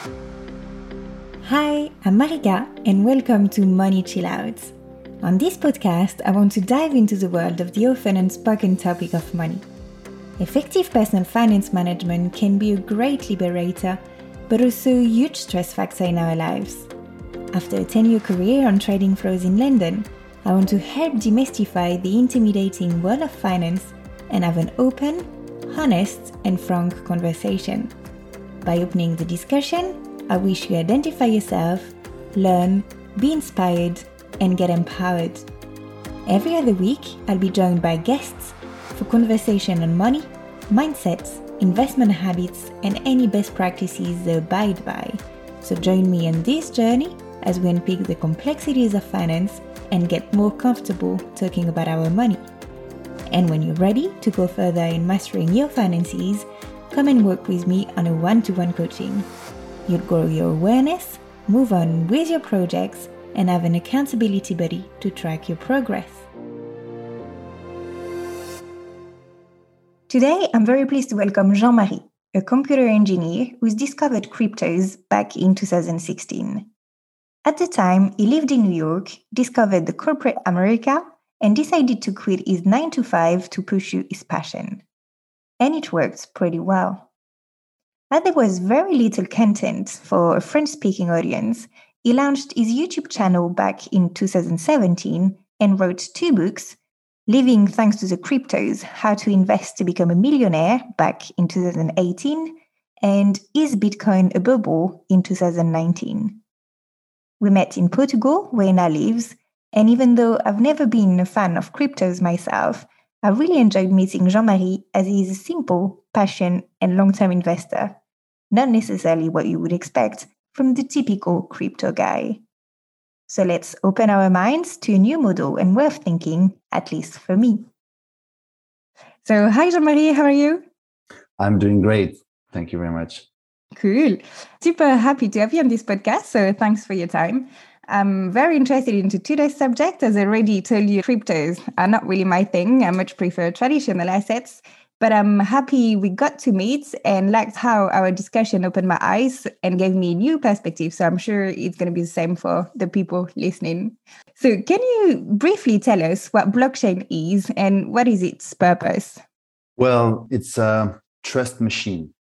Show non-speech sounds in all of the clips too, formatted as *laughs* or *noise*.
Hi, I'm Marika, and welcome to Money Chill Out. On this podcast, I want to dive into the world of the often unspoken topic of money. Effective personal finance management can be a great liberator, but also a huge stress factor in our lives. After a 10 year career on trading floors in London, I want to help demystify the intimidating world of finance and have an open, honest, and frank conversation. By opening the discussion, I wish you identify yourself, learn, be inspired, and get empowered. Every other week, I'll be joined by guests for conversation on money, mindsets, investment habits, and any best practices they abide by. So join me on this journey as we unpick the complexities of finance and get more comfortable talking about our money. And when you're ready to go further in mastering your finances, come and work with me on a one to one coaching. You'll grow your awareness, move on with your projects, and have an accountability buddy to track your progress. Today, I'm very pleased to welcome Jean Marie, a computer engineer who's discovered cryptos back in 2016. At the time, he lived in New York, discovered the corporate America, and decided to quit his 9 to 5 to pursue his passion. And it worked pretty well. As there was very little content for a French speaking audience, he launched his YouTube channel back in 2017 and wrote two books Living Thanks to the Cryptos How to Invest to Become a Millionaire back in 2018, and Is Bitcoin a Bubble in 2019. We met in Portugal, where he now lives, and even though I've never been a fan of cryptos myself, I really enjoyed meeting Jean Marie as he is a simple, passionate, and long term investor not necessarily what you would expect from the typical crypto guy. So let's open our minds to a new model and way of thinking, at least for me. So, hi, Jean Marie, how are you? I'm doing great. Thank you very much. Cool. Super happy to have you on this podcast. So, thanks for your time. I'm very interested into today's subject. As I already told you, cryptos are not really my thing. I much prefer traditional assets. But I'm happy we got to meet and liked how our discussion opened my eyes and gave me a new perspective. So I'm sure it's going to be the same for the people listening. So, can you briefly tell us what blockchain is and what is its purpose? Well, it's a trust machine.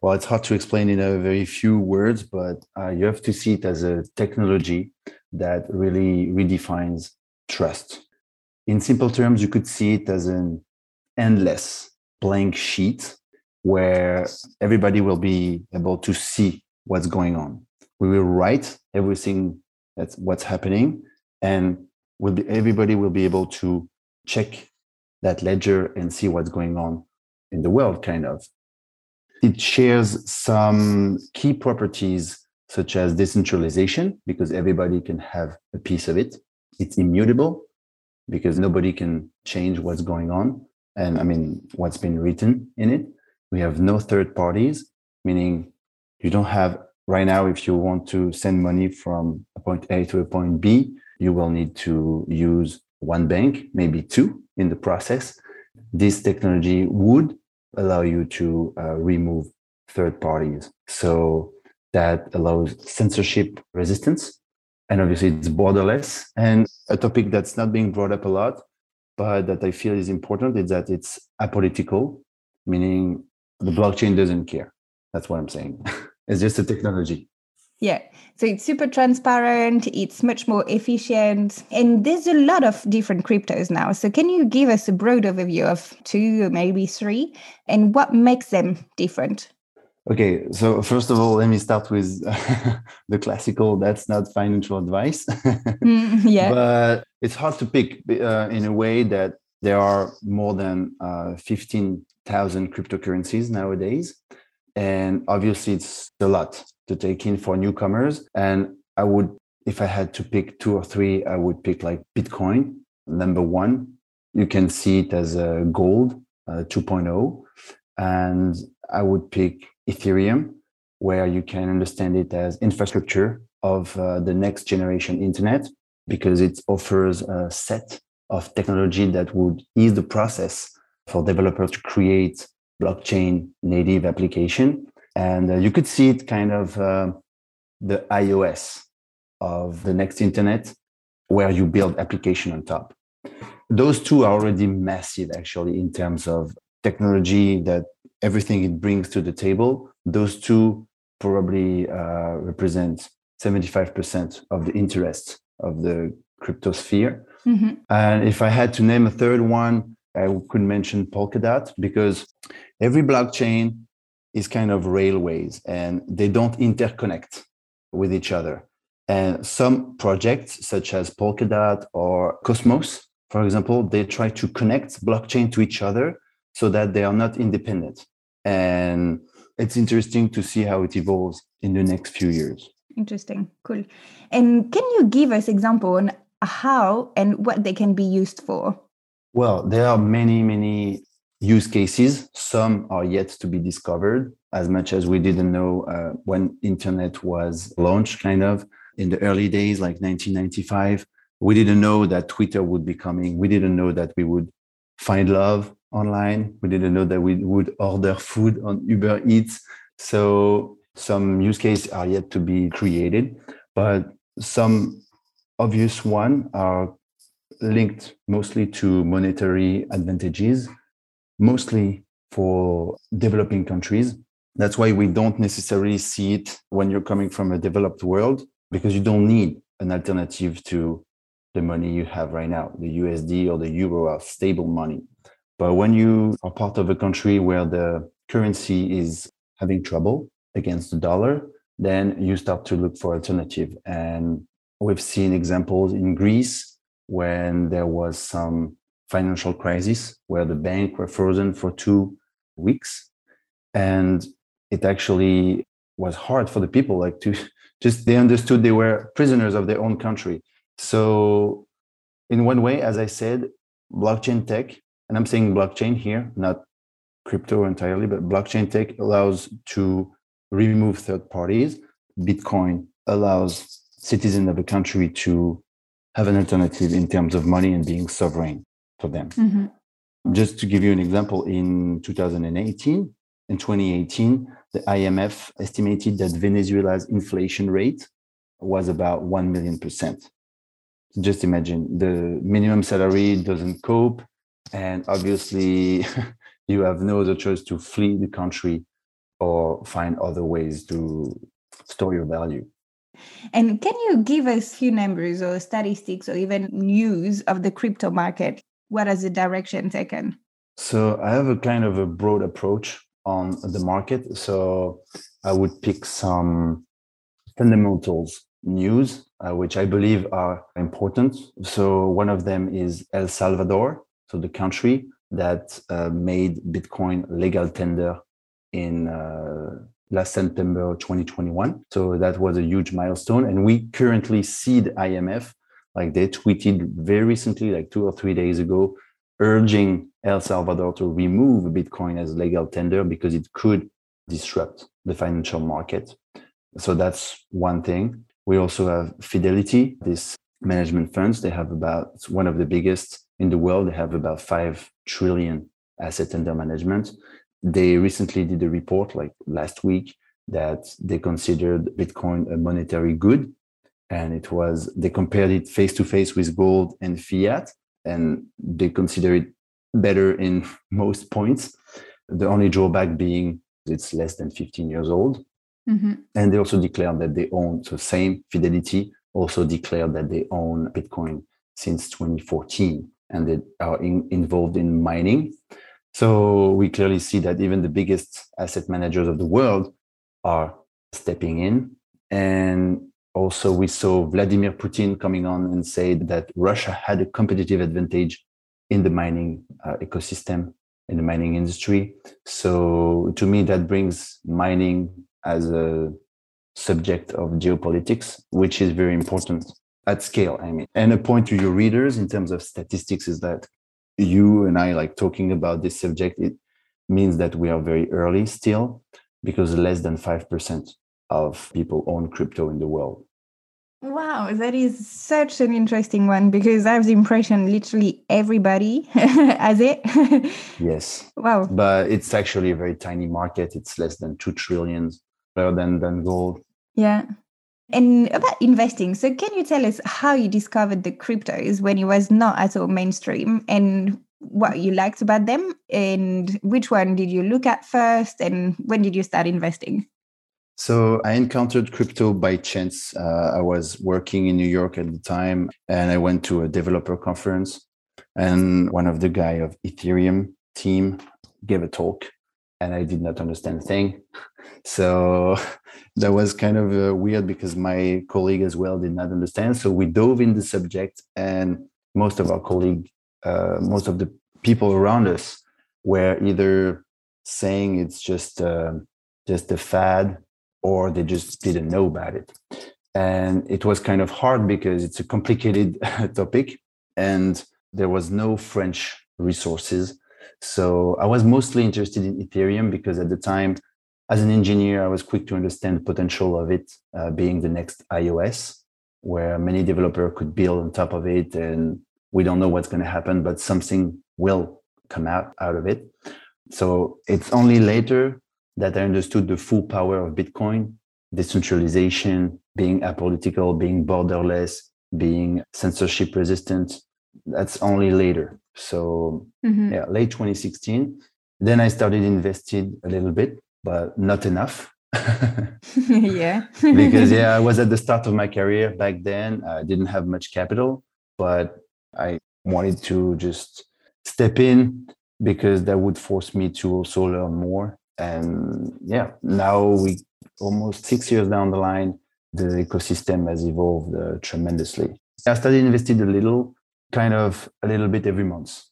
Well, it's hard to explain in a very few words, but uh, you have to see it as a technology that really redefines trust. In simple terms, you could see it as an endless blank sheet where everybody will be able to see what's going on. We will write everything that's what's happening, and will be, everybody will be able to check that ledger and see what's going on in the world, kind of. It shares some key properties such as decentralization, because everybody can have a piece of it. It's immutable because nobody can change what's going on and I mean what's been written in it. We have no third parties, meaning you don't have right now if you want to send money from a point A to a point B, you will need to use one bank, maybe two in the process. This technology would allow you to uh, remove third parties. So that allows censorship resistance. And obviously, it's borderless. And a topic that's not being brought up a lot but that I feel is important is that it's apolitical, meaning the blockchain doesn't care. That's what I'm saying. *laughs* it's just a technology. Yeah. So it's super transparent, it's much more efficient. And there's a lot of different cryptos now. So can you give us a broad overview of two maybe three and what makes them different? Okay, so first of all, let me start with *laughs* the classical that's not financial advice. *laughs* mm, *laughs* yeah. But it's hard to pick uh, in a way that there are more than uh, 15,000 cryptocurrencies nowadays. And obviously, it's a lot to take in for newcomers. And I would, if I had to pick two or three, I would pick like Bitcoin, number one. You can see it as a gold uh, 2.0. And I would pick Ethereum, where you can understand it as infrastructure of uh, the next generation internet because it offers a set of technology that would ease the process for developers to create blockchain native application and uh, you could see it kind of uh, the iOS of the next internet where you build application on top. Those two are already massive actually in terms of technology that everything it brings to the table. Those two probably uh, represent 75% of the interest of the crypto sphere. Mm-hmm. And if I had to name a third one, I could mention Polkadot because every blockchain is kind of railways and they don't interconnect with each other. And some projects, such as Polkadot or Cosmos, for example, they try to connect blockchain to each other so that they are not independent. And it's interesting to see how it evolves in the next few years. Interesting. Cool. And can you give us example on how and what they can be used for? Well, there are many, many use cases. Some are yet to be discovered, as much as we didn't know uh, when internet was launched, kind of in the early days, like 1995. We didn't know that Twitter would be coming. We didn't know that we would find love online. We didn't know that we would order food on Uber Eats. So some use cases are yet to be created, but some obvious one are linked mostly to monetary advantages, mostly for developing countries. That's why we don't necessarily see it when you're coming from a developed world, because you don't need an alternative to the money you have right now. The USD or the euro are stable money. But when you are part of a country where the currency is having trouble against the dollar, then you start to look for alternative. And we've seen examples in Greece when there was some financial crisis where the bank were frozen for two weeks. And it actually was hard for the people like to *laughs* just they understood they were prisoners of their own country. So in one way, as I said, blockchain tech and I'm saying blockchain here, not crypto entirely, but blockchain tech allows to remove third parties. Bitcoin allows citizens of a country to have an alternative in terms of money and being sovereign for them. Mm-hmm. Just to give you an example, in 2018, in 2018, the IMF estimated that Venezuela's inflation rate was about 1 million percent. Just imagine the minimum salary doesn't cope, and obviously *laughs* you have no other choice to flee the country or find other ways to store your value. And can you give us few numbers or statistics or even news of the crypto market? What has the direction taken so i have a kind of a broad approach on the market. So i would pick some fundamentals news uh, which i believe are important. So one of them is el salvador so the country that uh, made Bitcoin legal tender in uh, last September 2021. So that was a huge milestone. And we currently see the IMF, like they tweeted very recently, like two or three days ago, urging El Salvador to remove Bitcoin as legal tender because it could disrupt the financial market. So that's one thing. We also have Fidelity, this management funds. They have about, one of the biggest in the world. They have about 5 trillion asset under management. They recently did a report like last week that they considered Bitcoin a monetary good. And it was, they compared it face to face with gold and fiat, and they consider it better in *laughs* most points. The only drawback being it's less than 15 years old. Mm-hmm. And they also declared that they own, so same Fidelity also declared that they own Bitcoin since 2014 and they are in, involved in mining. So we clearly see that even the biggest asset managers of the world are stepping in. And also, we saw Vladimir Putin coming on and say that Russia had a competitive advantage in the mining uh, ecosystem, in the mining industry. So to me, that brings mining as a subject of geopolitics, which is very important at scale. I mean, and a point to your readers in terms of statistics is that you and I like talking about this subject. It means that we are very early still because less than 5% of people own crypto in the world. Wow, that is such an interesting one because I have the impression literally everybody *laughs* has it. yes. Wow. But it's actually a very tiny market. It's less than 2 trillions rather than, than gold. Yeah. And about investing, so can you tell us how you discovered the cryptos when it was not at all mainstream and what you liked about them and which one did you look at first and when did you start investing? So I encountered crypto by chance. Uh, I was working in New York at the time and I went to a developer conference and one of the guy of Ethereum team gave a talk and I did not understand a thing. So *laughs* that was kind of uh, weird because my colleague as well did not understand. So we dove in the subject, and most of our colleague, uh, most of the people around us, were either saying it's just uh, just a fad, or they just didn't know about it. And it was kind of hard because it's a complicated *laughs* topic, and there was no French resources so I was mostly interested in Ethereum because at the time, as an engineer, I was quick to understand the potential of it uh, being the next iOS, where many developer could build on top of it. And we don't know what's going to happen, but something will come out, out of it. So it's only later that I understood the full power of Bitcoin, decentralization, being apolitical, being borderless, being censorship resistant. That's only later. So mm-hmm. yeah, late 2016. Then I started investing a little bit, but not enough. *laughs* *laughs* yeah. because yeah, I *laughs* was at the start of my career back then. I didn't have much capital, but I wanted to just step in because that would force me to also learn more. And yeah, now we almost six years down the line, the ecosystem has evolved uh, tremendously. I started investing a little kind of a little bit every month.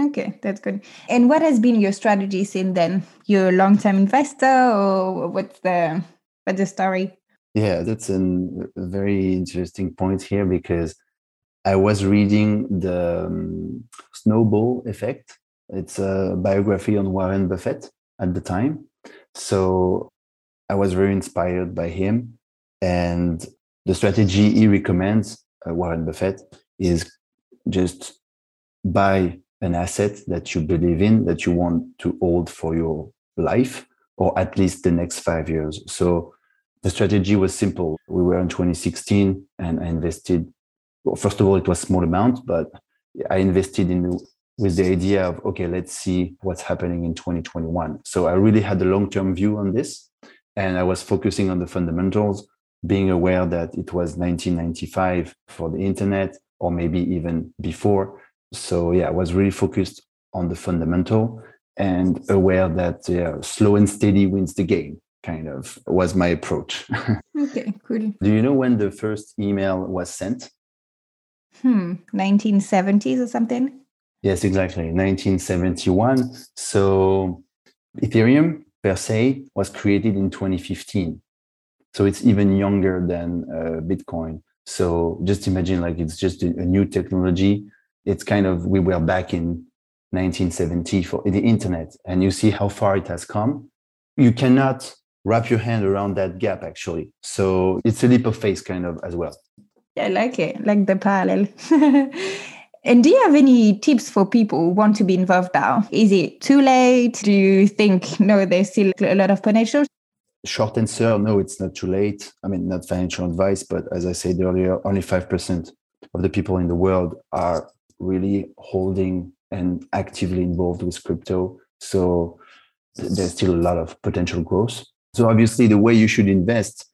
Okay, that's good. And what has been your strategy since then? You're a long-term investor, or what's the what's the story? Yeah, that's a very interesting point here because I was reading the um, Snowball Effect. It's a biography on Warren Buffett at the time, so I was very inspired by him. And the strategy he recommends, uh, Warren Buffett, is just buy an asset that you believe in that you want to hold for your life or at least the next five years so the strategy was simple we were in 2016 and i invested well, first of all it was small amount but i invested in with the idea of okay let's see what's happening in 2021 so i really had a long-term view on this and i was focusing on the fundamentals being aware that it was 1995 for the internet or maybe even before. So yeah, I was really focused on the fundamental and aware that yeah, slow and steady wins the game kind of was my approach. *laughs* okay, cool. Do you know when the first email was sent? Hmm, 1970s or something? Yes, exactly. 1971. So Ethereum per se was created in 2015. So it's even younger than uh, Bitcoin. So just imagine like it's just a, a new technology. It's kind of, we were back in 1970 for the internet and you see how far it has come. You cannot wrap your hand around that gap actually. So it's a leap of faith kind of as well. I like it, like the parallel. *laughs* and do you have any tips for people who want to be involved now? Is it too late? Do you think no, there's still a lot of potential? short answer no it's not too late i mean not financial advice but as i said earlier only 5% of the people in the world are really holding and actively involved with crypto. So there's still a lot of potential growth. So obviously the way you should invest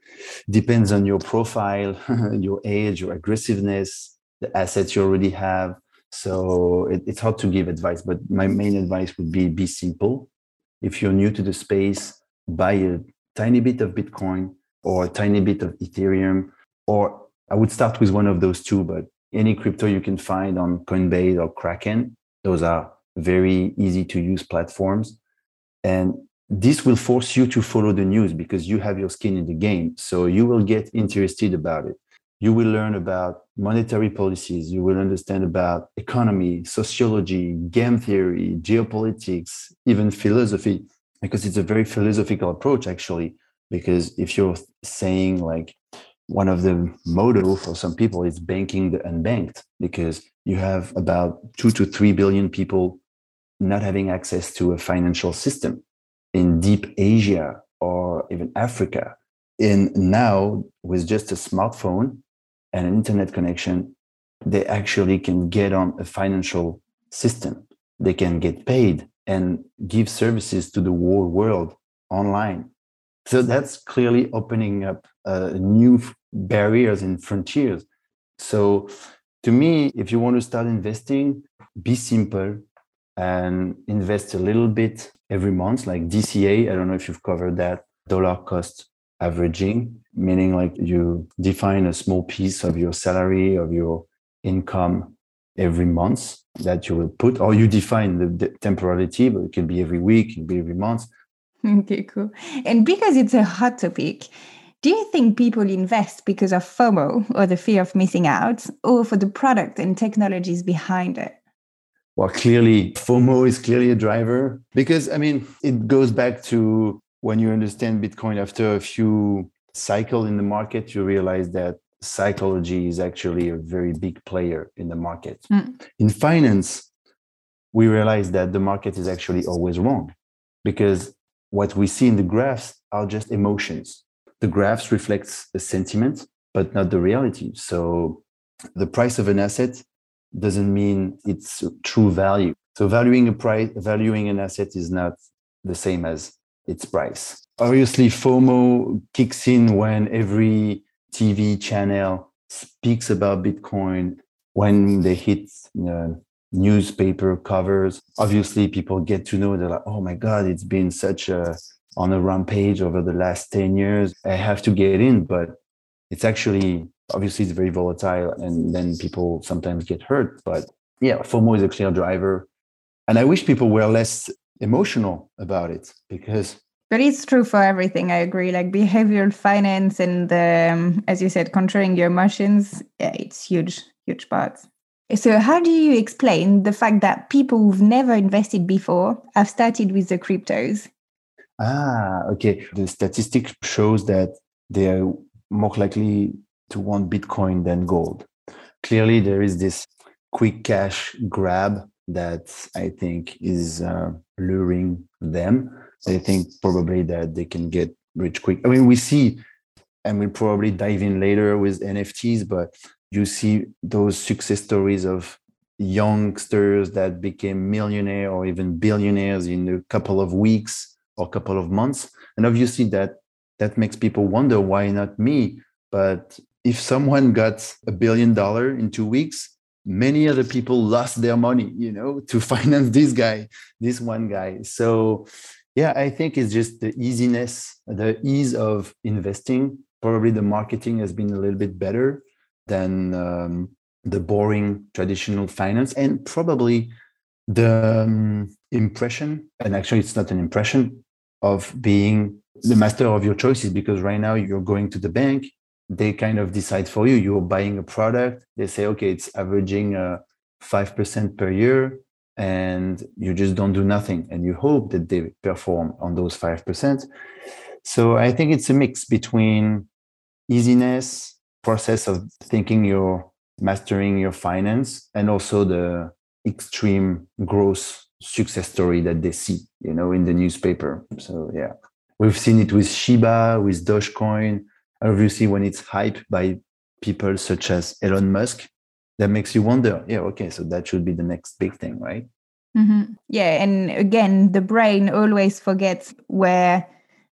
depends on your profile *laughs* your age your aggressiveness the assets you already have. So it, it's hard to give advice but my main advice would be be simple. If you're new to the space buy a tiny bit of Bitcoin or a tiny bit of Ethereum, or I would start with one of those two, but any crypto you can find on Coinbase or Kraken, those are very easy to use platforms. And this will force you to follow the news because you have your skin in the game. So you will get interested about it. You will learn about monetary policies. You will understand about economy, sociology, game theory, geopolitics, even philosophy because it's a very philosophical approach actually because if you're saying like one of the motto for some people is banking the unbanked because you have about 2 to 3 billion people not having access to a financial system in deep asia or even africa in now with just a smartphone and an internet connection, they actually can get on a financial system. They can get paid and give services to the whole world online. So that's clearly opening up uh, new barriers and frontiers. So to me, if you want to start investing, be simple and invest a little bit every month, like DCA. I don't know if you've covered that dollar cost averaging, meaning like you define a small piece of your salary, of your income every month that you will put, or you define the, the temporality, but it can be every week, it can be every month. *laughs* Okay, cool. And because it's a hot topic, do you think people invest because of FOMO or the fear of missing out, or for the product and technologies behind it? Well, clearly, FOMO is clearly a driver because, I mean, it goes back to when you understand Bitcoin after a few cycle in the market, you realize that psychology is actually a very big player in the market. Mm. In finance, we realize that the market is actually always wrong because what we see in the graphs are just emotions. The graphs reflects the sentiment, but not the reality. So the price of an asset doesn't mean its true value. So valuing a price, valuing an asset is not the same as its price. Obviously, FOMO kicks in when every TV channel speaks about Bitcoin, when they hit newspaper covers. Obviously, people get to know they're like, oh my God, it's been such a on a rampage over the last 10 years. I have to get in, but it's actually obviously it's very volatile and then people sometimes get hurt. But yeah, FOMO is a clear driver. And I wish people were less emotional about it because but it's true for everything i agree like behavioral finance and um, as you said controlling your emotions yeah, it's huge huge part so how do you explain the fact that people who've never invested before have started with the cryptos ah okay the statistic shows that they are more likely to want bitcoin than gold clearly there is this quick cash grab that I think is uh, luring them. They think probably that they can get rich quick. I mean, we see, and we'll probably dive in later with NFTs, but you see those success stories of youngsters that became millionaire or even billionaires in a couple of weeks or couple of months. And obviously that that makes people wonder why not me? But if someone got a billion dollar in two weeks, many other people lost their money you know to *laughs* finance this guy this one guy so yeah i think it's just the easiness the ease of investing probably the marketing has been a little bit better than um, the boring traditional finance and probably the um, impression and actually it's not an impression of being the master of your choices because right now you're going to the bank they kind of decide for you. You're buying a product. They say, okay, it's averaging uh, five percent per year, and you just don't do nothing, and you hope that they perform on those five percent. So I think it's a mix between easiness, process of thinking you're mastering your finance, and also the extreme growth success story that they see, you know, in the newspaper. So yeah, we've seen it with Shiba, with Dogecoin obviously when it's hyped by people such as Elon Musk, that makes you wonder, yeah, okay, so that should be the next big thing, right? Mm-hmm. Yeah, and again, the brain always forgets where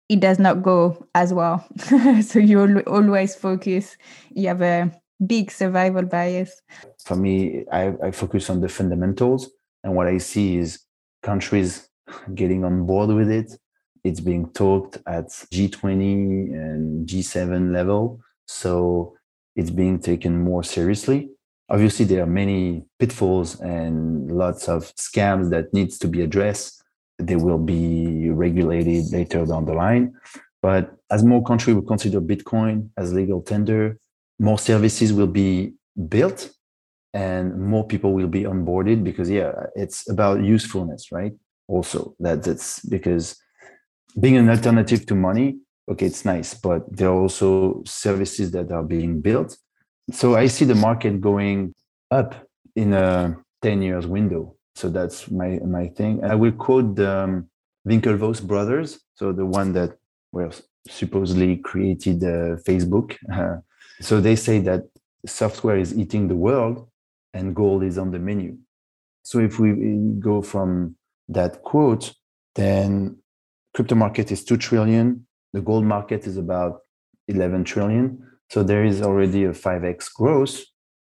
it does not go as well. *laughs* so you always focus. You have a big survival bias. For me, I, I focus on the fundamentals, and what I see is countries *laughs* getting on board with it, it's being talked at G20 and G7 level. So it's being taken more seriously. Obviously, there are many pitfalls and lots of scams that needs to be addressed. They will be regulated later down the line. But as more countries will consider Bitcoin as legal tender, more services will be built and more people will be onboarded because yeah, it's about usefulness, right? Also, that that's because being an alternative to money okay it's nice but there are also services that are being built so i see the market going up in a 10 years window so that's my my thing i will quote the um, winklevoss brothers so the one that were supposedly created uh, Facebook. Uh, *laughs* so they say that software is eating the world and gold is on the menu. So if we go from that quote, then crypto market is 2 trillion, the gold market is about 11 trillion. So there is already a 5x growth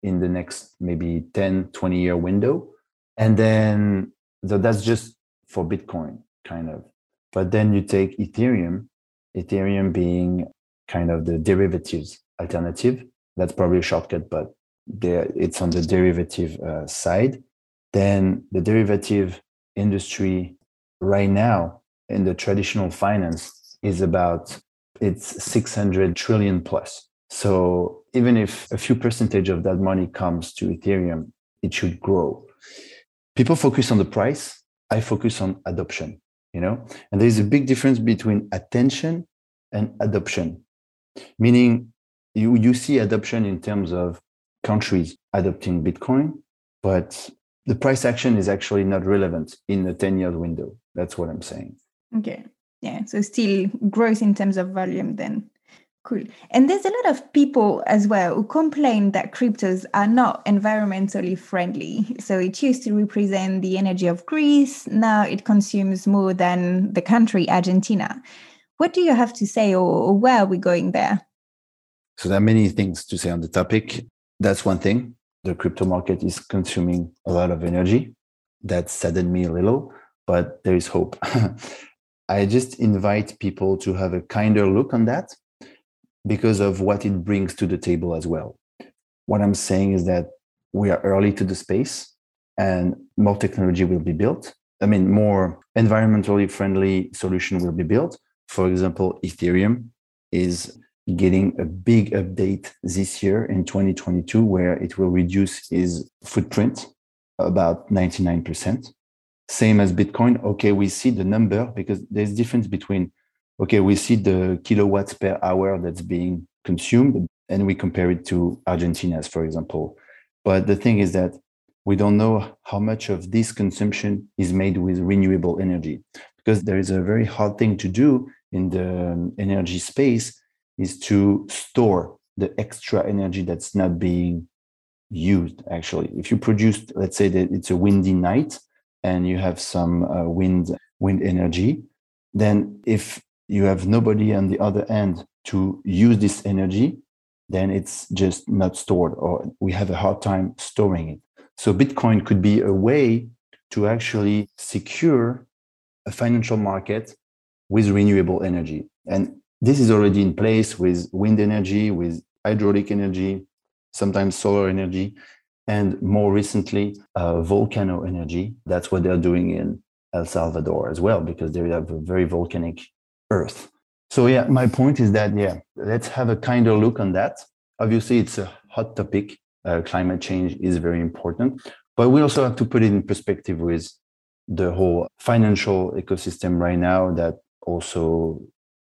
in the next maybe 10, 20 year window. And then so that's just for Bitcoin, kind of. But then you take Ethereum, Ethereum being kind of the derivatives alternative. That's probably a shortcut, but there it's on the derivative uh, side. Then the derivative industry right now in the traditional finance is about it's 600 trillion plus. So even if a few percentage of that money comes to Ethereum, it should grow. People focus on the price. I focus on adoption you know and there's a big difference between attention and adoption meaning you, you see adoption in terms of countries adopting bitcoin but the price action is actually not relevant in the 10 year window that's what i'm saying okay yeah so still growth in terms of volume then Cool. And there's a lot of people as well who complain that cryptos are not environmentally friendly. So it used to represent the energy of Greece. Now it consumes more than the country Argentina. What do you have to say, or, where are we going there? So there are many things to say on the topic. That's one thing. The crypto market is consuming a lot of energy. That saddened me a little, but there is hope. *laughs* I just invite people to have a kinder look on that because of what it brings to the table as well. What I'm saying is that we are early to the space and more technology will be built. I mean, more environmentally friendly solution will be built. For example, Ethereum is getting a big update this year in 2022 where it will reduce its footprint about 99%. Same as Bitcoin. Okay, we see the number because there's difference between okay, we see the kilowatts per hour that's being consumed and we compare it to Argentina's, for example. But the thing is that we don't know how much of this consumption is made with renewable energy because there is a very hard thing to do in the um, energy space is to store the extra energy that's not being used actually if you produce let's say that it's a windy night and you have some uh, wind wind energy then if you have nobody on the other end to use this energy, then it's just not stored, or we have a hard time storing it. So, Bitcoin could be a way to actually secure a financial market with renewable energy. And this is already in place with wind energy, with hydraulic energy, sometimes solar energy, and more recently, uh, volcano energy. That's what they're doing in El Salvador as well, because they have a very volcanic Earth. So yeah, my point is that yeah, let's have a kinder look on that. Obviously, it's a hot topic. Uh, climate change is very important, but we also have to put it in perspective with the whole financial ecosystem right now that also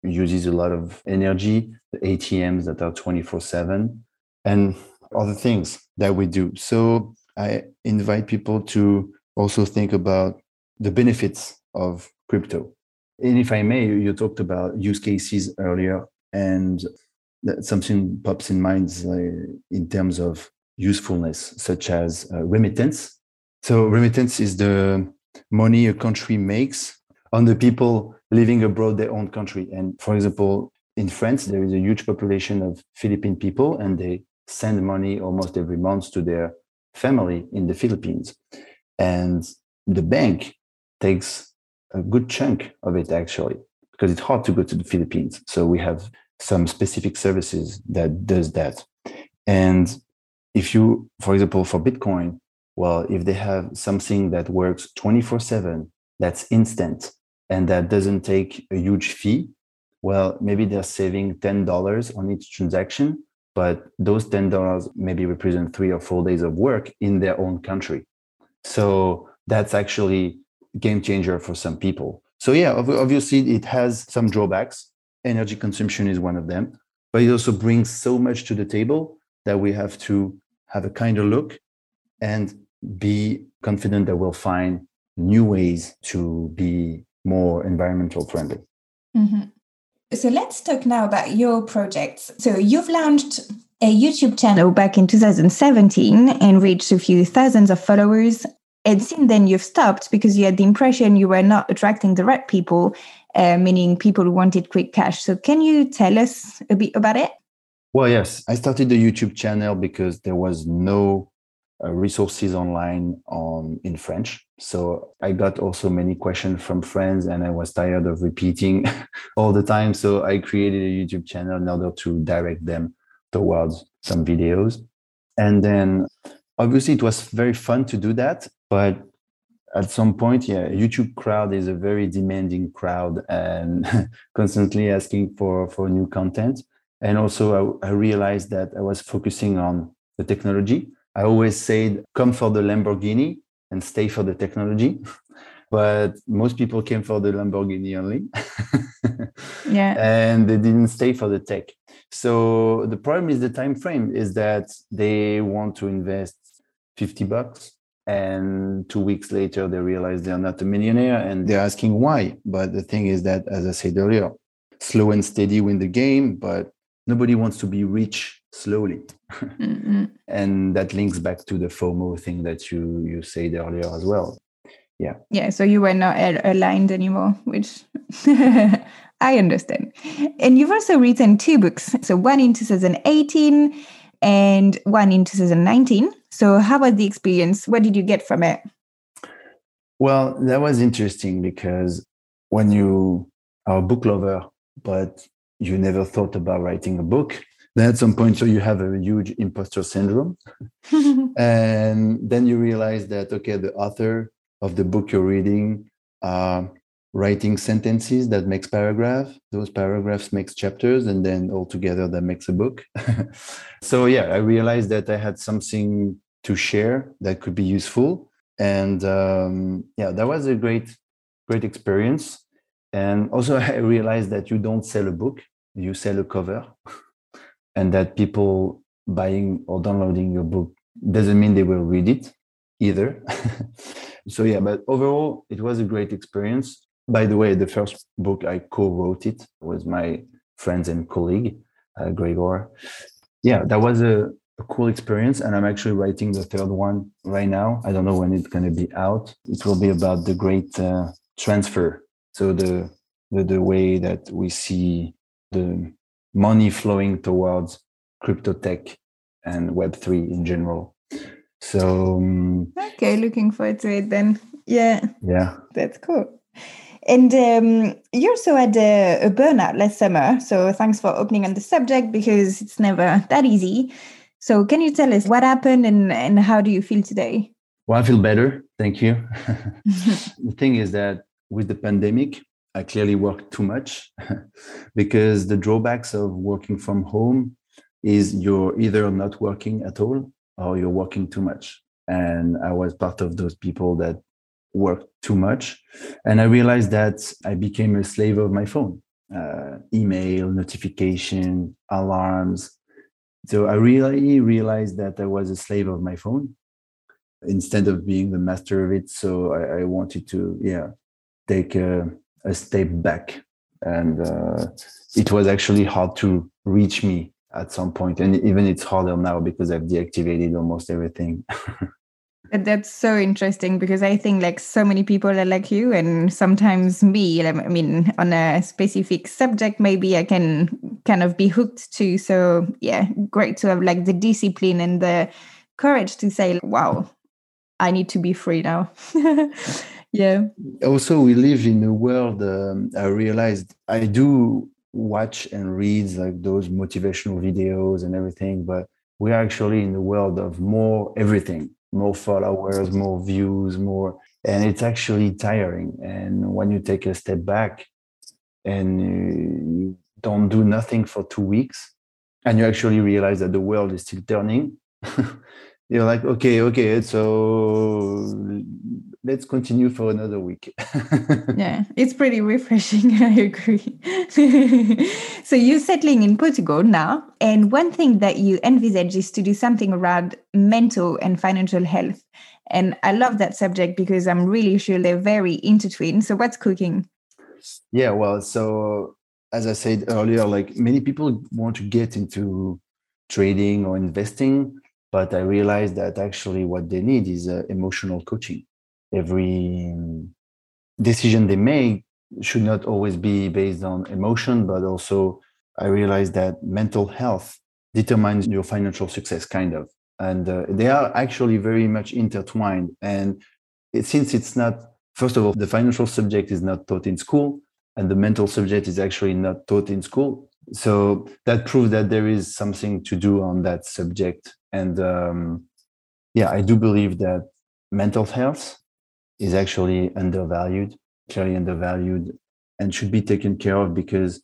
uses a lot of energy, the ATMs that are 24 7, and other things that we do. So I invite people to also think about the benefits of crypto. And if I may, you talked about use cases earlier, and something pops in mind uh, in terms of usefulness, such as uh, remittance. So, remittance is the money a country makes on the people living abroad their own country. And for example, in France, there is a huge population of Philippine people, and they send money almost every month to their family in the Philippines. And the bank takes a good chunk of it actually because it's hard to go to the philippines so we have some specific services that does that and if you for example for bitcoin well if they have something that works 24 7 that's instant and that doesn't take a huge fee well maybe they're saving $10 on each transaction but those $10 maybe represent three or four days of work in their own country so that's actually a game changer for some people. So yeah, obviously it has some drawbacks. Energy consumption is one of them, but it also brings so much to the table that we have to have a kinder look and be confident that we'll find new ways to be more environmental friendly. Mm-hmm. So let's talk now about your projects. So you've launched a YouTube channel back in 2017 and reached a few thousands of followers. And since then, you've stopped because you had the impression you were not attracting the right people, uh, meaning people who wanted quick cash. So, can you tell us a bit about it? Well, yes, I started the YouTube channel because there was no Uh, resources online on in French. So I got also many questions from friends, and I was tired of repeating *laughs* all the time. So I created a YouTube channel in order to direct them towards some videos. And then obviously it was very fun to do that, but at some point, yeah, YouTube crowd is a very demanding crowd and *laughs* constantly asking for for new content. And also, I, I realized that I was focusing on the technology. I always said, "Come for the Lamborghini and stay for the technology." *laughs* but most people came for the Lamborghini only. *laughs* yeah. And they didn't stay for the tech. So the problem is the time frame is that they want to invest 50 bucks and two weeks later they realize they're not a millionaire and they're asking why. But the thing is that as I said earlier, slow and steady win the game, but nobody wants to be rich slowly. Mm-hmm. and that links back to the FOMO thing that you you said earlier as well. Yeah. Yeah so you were not aligned anymore which *laughs* i understand. And you've also written two books so one in 2018 and one in 2019 so how was the experience? What did you get from it? Well that was interesting because when you are a book lover but you never thought about writing a book then at some point so you have a huge imposter syndrome. *laughs* And then you realize that okay the author of the book you're reading uh, writing sentences that makes paragraph those paragraphs makes chapters and then all together that makes a book. *laughs* So yeah i realized that i had something to share that could be useful. And um, yeah that was a great great experience. And also *laughs* i realized that you don't sell a book you sell a cover and that people buying or downloading your book doesn't mean they will read it either. *laughs* So yeah but overall it was a great experience. By the way the first book i co-wrote it with my friends and colleague uh, gregor. Yeah that was a, a, cool experience and i'm actually writing the third one right now. I don't know when it's going to be out. It will be about the great uh, transfer. So the, the the way that we see the money flowing towards crypto tech and web3 in general so um, okay, looking forward to it then. Yeah. Yeah. That's cool. And um, you also had a, a, burnout last summer. So thanks for opening on the subject because it's never that easy. So can you tell us what happened and, and how do you feel today? Well, I feel better. Thank you. *laughs* *laughs* the thing is that with the pandemic, I clearly worked too much *laughs* because the drawbacks of working from home is you're either not working at all or you're working too much. And i was part of those people that worked too much. And i realized that i became a slave of my phone uh, email notification alarms. So i really realized that i was a slave of my phone instead of being the master of it. So i, I wanted to yeah take a, a step back. And uh, it was actually hard to reach me at some point. And even it's harder now because i've deactivated almost everything. *laughs* That's so interesting because i think like so many people are like you and sometimes me i mean on a specific subject maybe i can kind of be hooked to. So yeah great to have like the discipline and the courage to say wow i need to be free now *laughs* yeah also we live in a world um, i realized i do watch and read like those motivational videos and everything, but we are actually in the world of more everything, more followers, more views, more, and it's actually tiring. And when you take a step back and you don't do nothing for two weeks, and you actually realize that the world is still turning, *laughs* you're like, okay, okay, so let's continue for another week. *laughs* yeah, it's pretty refreshing. *laughs* I agree. so you're settling in Portugal now, and one thing that you envisage is to do something around mental and financial health. And I love that subject because I'm really sure they're very intertwined. So what's cooking? Yeah, well, so as I said earlier, like many people want to get into trading or investing, but I realized that actually what they need is uh, emotional coaching. Every decision they make should not always be based on emotion, but also I realized that mental health determines your financial success, kind of. And uh, they are actually very much intertwined. And it, since it's not, first of all, the financial subject is not taught in school, and the mental subject is actually not taught in school. So that proves that there is something to do on that subject. And um, yeah, I do believe that mental health is actually undervalued, clearly undervalued, and should be taken care of because,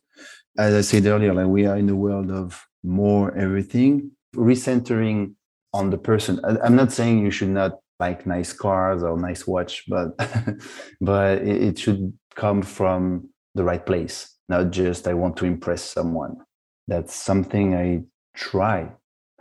as I said earlier, like we are in a world of more everything, recentering on the person. I'm not saying you should not like nice cars or nice watch, but *laughs* but it should come from the right place, not just I want to impress someone. That's something I try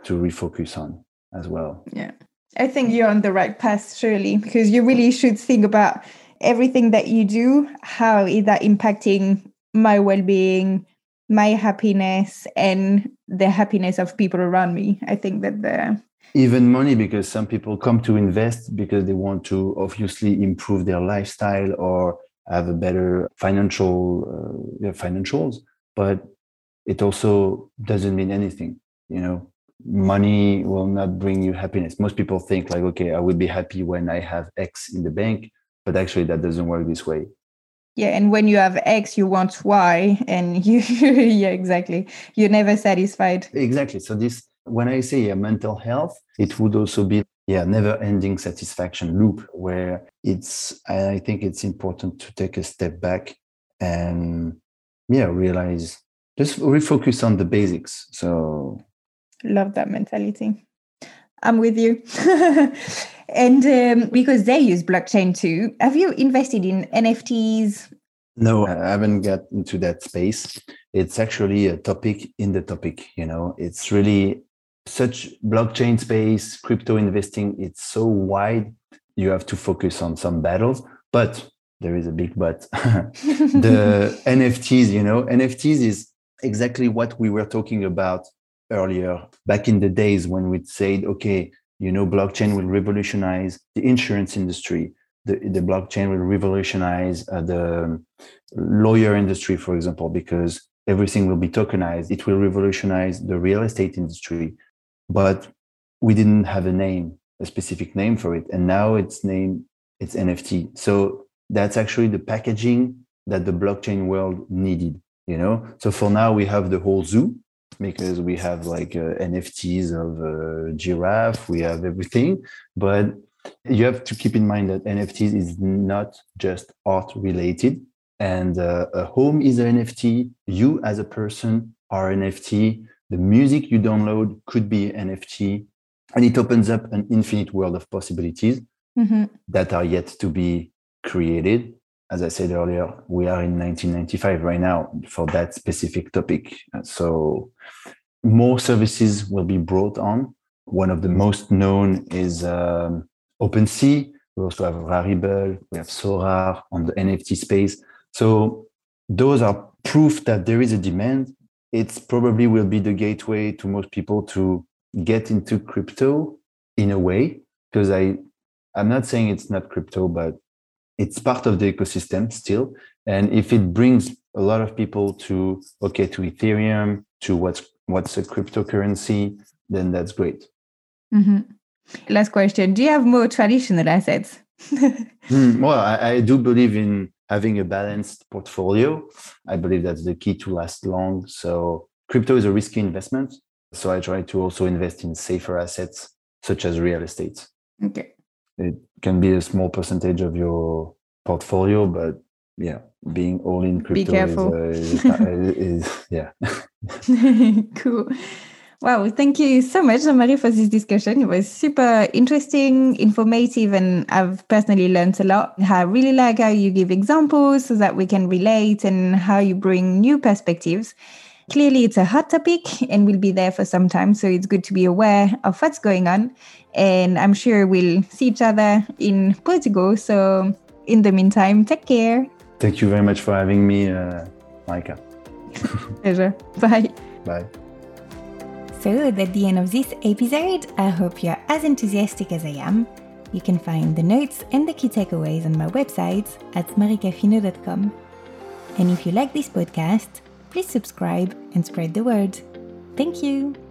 to refocus on as well. Yeah. I think you're on the right path, surely, because you really should think about everything that you do. How is that impacting my well being, my happiness, and the happiness of people around me? I think that the even money because some people come to invest because they want to obviously improve their lifestyle or have a better financial uh, financials but it also doesn't mean anything you know money will not bring you happiness. Most people think like okay i will be happy when i have x in the bank but actually that doesn't work this way. Yeah and when you have x you want y and *laughs* you yeah exactly. You're never satisfied. Exactly. So this when i say yeah, mental health it would also be yeah never ending satisfaction loop where it's i think it's important to take a step back and yeah realize just refocus on the basics. So love that mentality. I'm with you. *laughs* And um, because they use blockchain too have you invested in nfts no i haven't got into that space. It's actually a topic in the topic you know? It's really such blockchain space, crypto investing, it's so wide. You have to focus on some battles, but there is a big but. *laughs* the *laughs* NFTs, you know, NFTs is exactly what we were talking about earlier back in the days when we said, okay, you know, blockchain will revolutionize the insurance industry. The, the blockchain will revolutionize uh, the lawyer industry, for example, because everything will be tokenized. It will revolutionize the real estate industry but we didn't have a name, a specific name for it. And now it's named, it's NFT. So that's actually the packaging that the blockchain world needed, you know? So for now we have the whole zoo because we have like uh, NFTs of uh, giraffe, we have everything, but you have to keep in mind that NFTs is not just art related. And uh, a home is an NFT. You as a person are NFT the music you download could be NFT, and it opens up an infinite world of possibilities mm-hmm. that are yet to be created. As I said earlier, we are in 1995 right now for that specific topic. So more services will be brought on. One of the most known is um, OpenSea. We also have Rarible, we have Sorare on the NFT space. So those are proof that there is a demand it's probably will be the gateway to most people to get into crypto in a way because i i'm not saying it's not crypto but it's part of the ecosystem still and if it brings a lot of people to okay to ethereum to what's what's a cryptocurrency then that's great mm-hmm. last question do you have more traditional assets *laughs* mm, well I, I do believe in having a balanced portfolio. I believe that's the key to last long. So crypto is a risky investment. So I try to also invest in safer assets such as real estate. Okay. It can be a small percentage of your portfolio, but yeah, being all in crypto be careful. Is, uh, is, is *laughs* yeah. *laughs* cool. Wow, thank you so much, Jean-Marie, for this discussion. It was super interesting, informative, and I've personally learned a lot. I really like how you give examples so that we can relate and how you bring new perspectives. Clearly, it's a hot topic and we'll be there for some time. So it's good to be aware of what's going on. And I'm sure we'll see each other in Portugal. So in the meantime, take care. Thank you very much for having me, uh, Micah. *laughs* Pleasure. Bye. Bye. So, at the end of this episode, I hope you're as enthusiastic as I am. You can find the notes and the key takeaways on my website at maricafino.com. And if you like this podcast, please subscribe and spread the word. Thank you.